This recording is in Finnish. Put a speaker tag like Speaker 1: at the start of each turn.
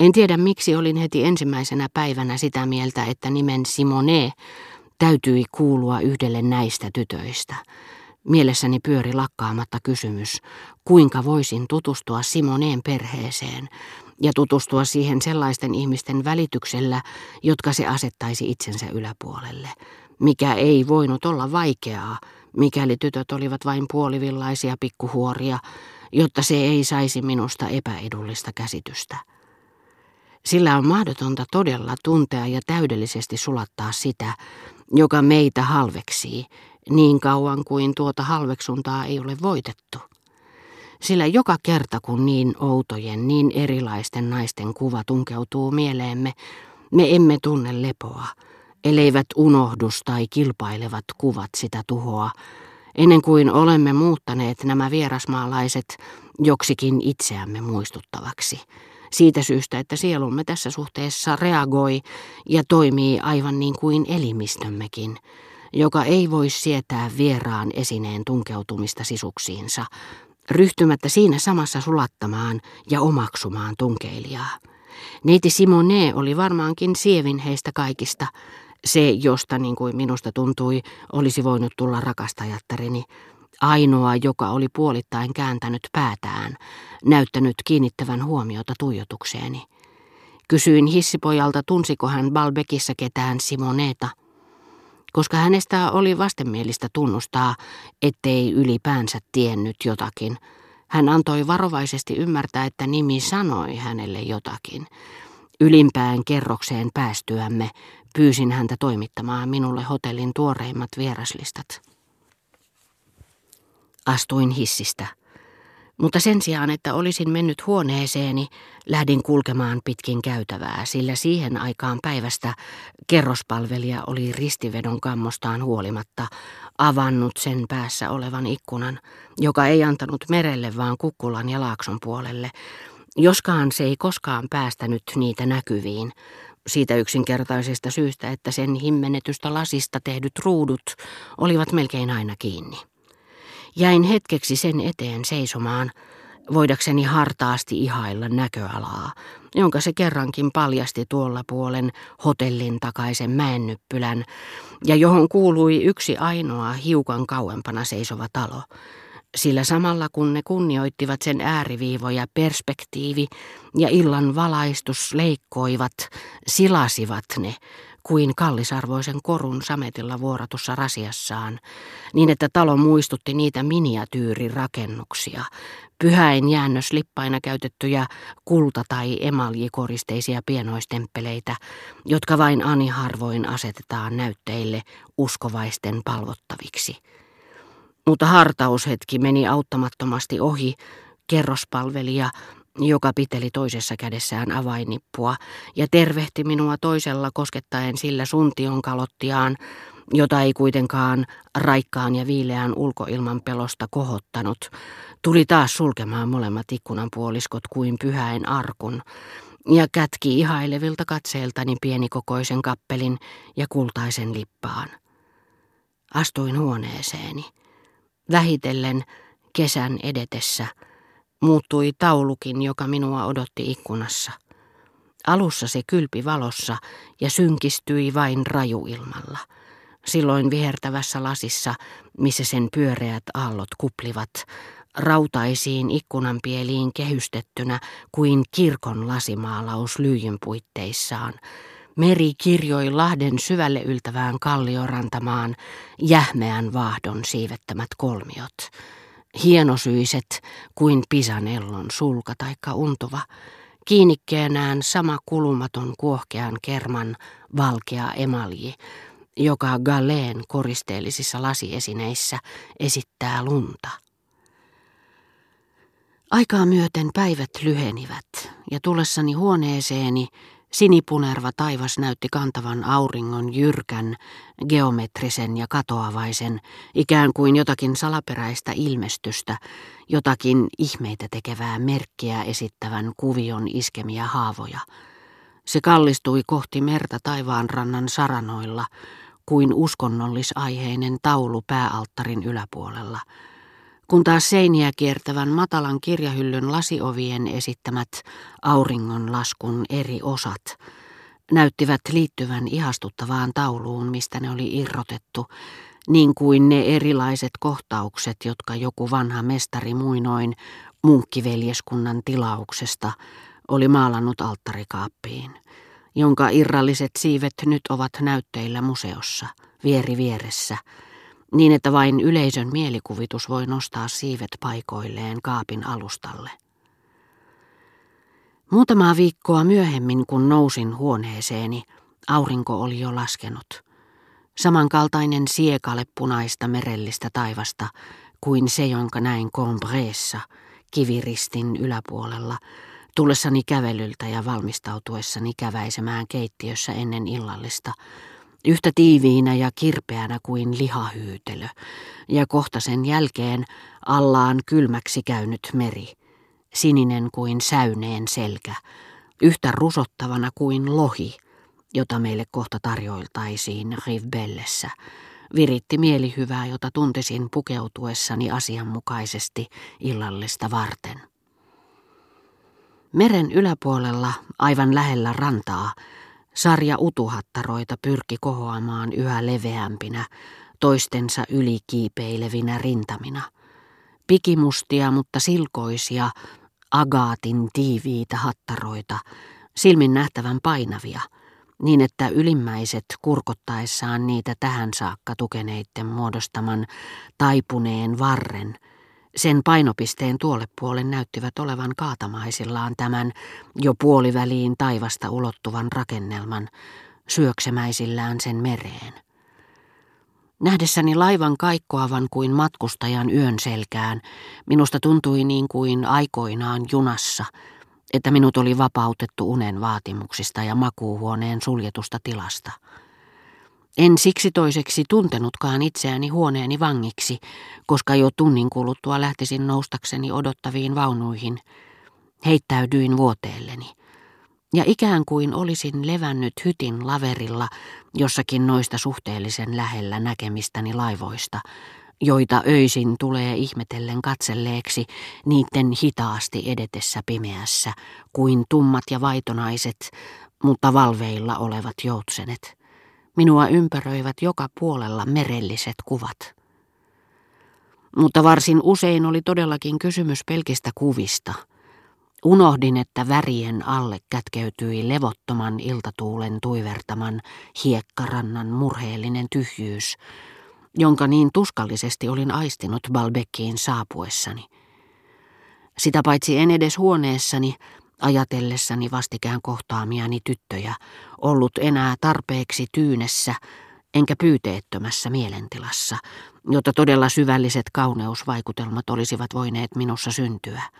Speaker 1: En tiedä miksi olin heti ensimmäisenä päivänä sitä mieltä, että nimen Simone täytyi kuulua yhdelle näistä tytöistä. Mielessäni pyöri lakkaamatta kysymys, kuinka voisin tutustua Simoneen perheeseen ja tutustua siihen sellaisten ihmisten välityksellä, jotka se asettaisi itsensä yläpuolelle, mikä ei voinut olla vaikeaa, mikäli tytöt olivat vain puolivillaisia pikkuhuoria, jotta se ei saisi minusta epäedullista käsitystä. Sillä on mahdotonta todella tuntea ja täydellisesti sulattaa sitä, joka meitä halveksii, niin kauan kuin tuota halveksuntaa ei ole voitettu. Sillä joka kerta kun niin outojen, niin erilaisten naisten kuva tunkeutuu mieleemme, me emme tunne lepoa, elleivät unohdus tai kilpailevat kuvat sitä tuhoa, ennen kuin olemme muuttaneet nämä vierasmaalaiset joksikin itseämme muistuttavaksi. Siitä syystä, että sielumme tässä suhteessa reagoi ja toimii aivan niin kuin elimistömmekin, joka ei voi sietää vieraan esineen tunkeutumista sisuksiinsa, ryhtymättä siinä samassa sulattamaan ja omaksumaan tunkeilijaa. Neiti Simone oli varmaankin sievin heistä kaikista, se, josta niin kuin minusta tuntui, olisi voinut tulla rakastajattareni, ainoa, joka oli puolittain kääntänyt päätään, näyttänyt kiinnittävän huomiota tuijotukseeni. Kysyin hissipojalta, tunsiko hän Balbekissa ketään Simoneeta, koska hänestä oli vastenmielistä tunnustaa, ettei ylipäänsä tiennyt jotakin. Hän antoi varovaisesti ymmärtää, että nimi sanoi hänelle jotakin. Ylimpään kerrokseen päästyämme pyysin häntä toimittamaan minulle hotellin tuoreimmat vieraslistat. Astuin hissistä. Mutta sen sijaan, että olisin mennyt huoneeseeni, lähdin kulkemaan pitkin käytävää, sillä siihen aikaan päivästä kerrospalvelija oli ristivedon kammostaan huolimatta avannut sen päässä olevan ikkunan, joka ei antanut merelle vaan kukkulan ja laakson puolelle, joskaan se ei koskaan päästänyt niitä näkyviin, siitä yksinkertaisesta syystä, että sen himmenetystä lasista tehdyt ruudut olivat melkein aina kiinni. Jäin hetkeksi sen eteen seisomaan, voidakseni hartaasti ihailla näköalaa, jonka se kerrankin paljasti tuolla puolen hotellin takaisen mäennyppylän, ja johon kuului yksi ainoa hiukan kauempana seisova talo, sillä samalla kun ne kunnioittivat sen ääriviivoja, perspektiivi ja illan valaistus leikkoivat, silasivat ne kuin kallisarvoisen korun sametilla vuoratussa rasiassaan, niin että talo muistutti niitä miniatyyrirakennuksia, pyhäin jäännöslippaina käytettyjä kulta- tai emaljikoristeisia pienoistemppeleitä, jotka vain ani harvoin asetetaan näytteille uskovaisten palvottaviksi. Mutta hartaushetki meni auttamattomasti ohi, kerrospalvelija joka piteli toisessa kädessään avainnippua ja tervehti minua toisella koskettaen sillä suntion kalottiaan, jota ei kuitenkaan raikkaan ja viileän ulkoilman pelosta kohottanut, tuli taas sulkemaan molemmat ikkunan puoliskot kuin pyhäin arkun ja kätki ihailevilta katseeltani pienikokoisen kappelin ja kultaisen lippaan. Astuin huoneeseeni. Vähitellen kesän edetessä – muuttui taulukin, joka minua odotti ikkunassa. Alussa se kylpi valossa ja synkistyi vain rajuilmalla. Silloin vihertävässä lasissa, missä sen pyöreät aallot kuplivat, rautaisiin ikkunanpieliin kehystettynä kuin kirkon lasimaalaus lyijyn puitteissaan. Meri kirjoi Lahden syvälle yltävään kalliorantamaan jähmeän vaahdon siivettämät kolmiot hienosyiset kuin pisanellon sulka taikka untuva, kiinnikkeenään sama kulumaton kuohkean kerman valkea emalji, joka Galeen koristeellisissa lasiesineissä esittää lunta. Aikaa myöten päivät lyhenivät ja tullessani huoneeseeni Sinipunerva taivas näytti kantavan auringon jyrkän, geometrisen ja katoavaisen, ikään kuin jotakin salaperäistä ilmestystä, jotakin ihmeitä tekevää merkkiä esittävän kuvion iskemiä haavoja. Se kallistui kohti merta taivaanrannan saranoilla, kuin uskonnollisaiheinen taulu pääalttarin yläpuolella. Kun taas seiniä kiertävän matalan kirjahyllyn lasiovien esittämät auringonlaskun eri osat näyttivät liittyvän ihastuttavaan tauluun, mistä ne oli irrotettu, niin kuin ne erilaiset kohtaukset, jotka joku vanha mestari muinoin munkkiveljeskunnan tilauksesta oli maalannut alttarikaappiin, jonka irralliset siivet nyt ovat näytteillä museossa, vieri vieressä, niin että vain yleisön mielikuvitus voi nostaa siivet paikoilleen kaapin alustalle. Muutamaa viikkoa myöhemmin, kun nousin huoneeseeni, aurinko oli jo laskenut. Samankaltainen siekale punaista merellistä taivasta kuin se, jonka näin Combreessa, kiviristin yläpuolella, tullessani kävelyltä ja valmistautuessani käväisemään keittiössä ennen illallista, yhtä tiiviinä ja kirpeänä kuin lihahyytelö, ja kohta sen jälkeen allaan kylmäksi käynyt meri, sininen kuin säyneen selkä, yhtä rusottavana kuin lohi, jota meille kohta tarjoiltaisiin Rivbellessä, viritti mielihyvää, jota tuntisin pukeutuessani asianmukaisesti illallista varten. Meren yläpuolella, aivan lähellä rantaa, sarja utuhattaroita pyrki kohoamaan yhä leveämpinä, toistensa ylikiipeilevinä rintamina. Pikimustia, mutta silkoisia, agaatin tiiviitä hattaroita, silmin nähtävän painavia, niin että ylimmäiset kurkottaessaan niitä tähän saakka tukeneitten muodostaman taipuneen varren – sen painopisteen tuolle puolen näyttivät olevan kaatamaisillaan tämän jo puoliväliin taivasta ulottuvan rakennelman, syöksemäisillään sen mereen. Nähdessäni laivan kaikkoavan kuin matkustajan yön selkään, minusta tuntui niin kuin aikoinaan junassa, että minut oli vapautettu unen vaatimuksista ja makuuhuoneen suljetusta tilasta. En siksi toiseksi tuntenutkaan itseäni huoneeni vangiksi, koska jo tunnin kuluttua lähtisin noustakseni odottaviin vaunuihin. Heittäydyin vuoteelleni. Ja ikään kuin olisin levännyt hytin laverilla jossakin noista suhteellisen lähellä näkemistäni laivoista, joita öisin tulee ihmetellen katselleeksi niiden hitaasti edetessä pimeässä, kuin tummat ja vaitonaiset, mutta valveilla olevat joutsenet. Minua ympäröivät joka puolella merelliset kuvat. Mutta varsin usein oli todellakin kysymys pelkistä kuvista. Unohdin, että värien alle kätkeytyi levottoman iltatuulen tuivertaman hiekkarannan murheellinen tyhjyys, jonka niin tuskallisesti olin aistinut Balbekkiin saapuessani. Sitä paitsi en edes huoneessani, ajatellessani vastikään kohtaamiani tyttöjä, ollut enää tarpeeksi tyynessä enkä pyyteettömässä mielentilassa, jotta todella syvälliset kauneusvaikutelmat olisivat voineet minussa syntyä –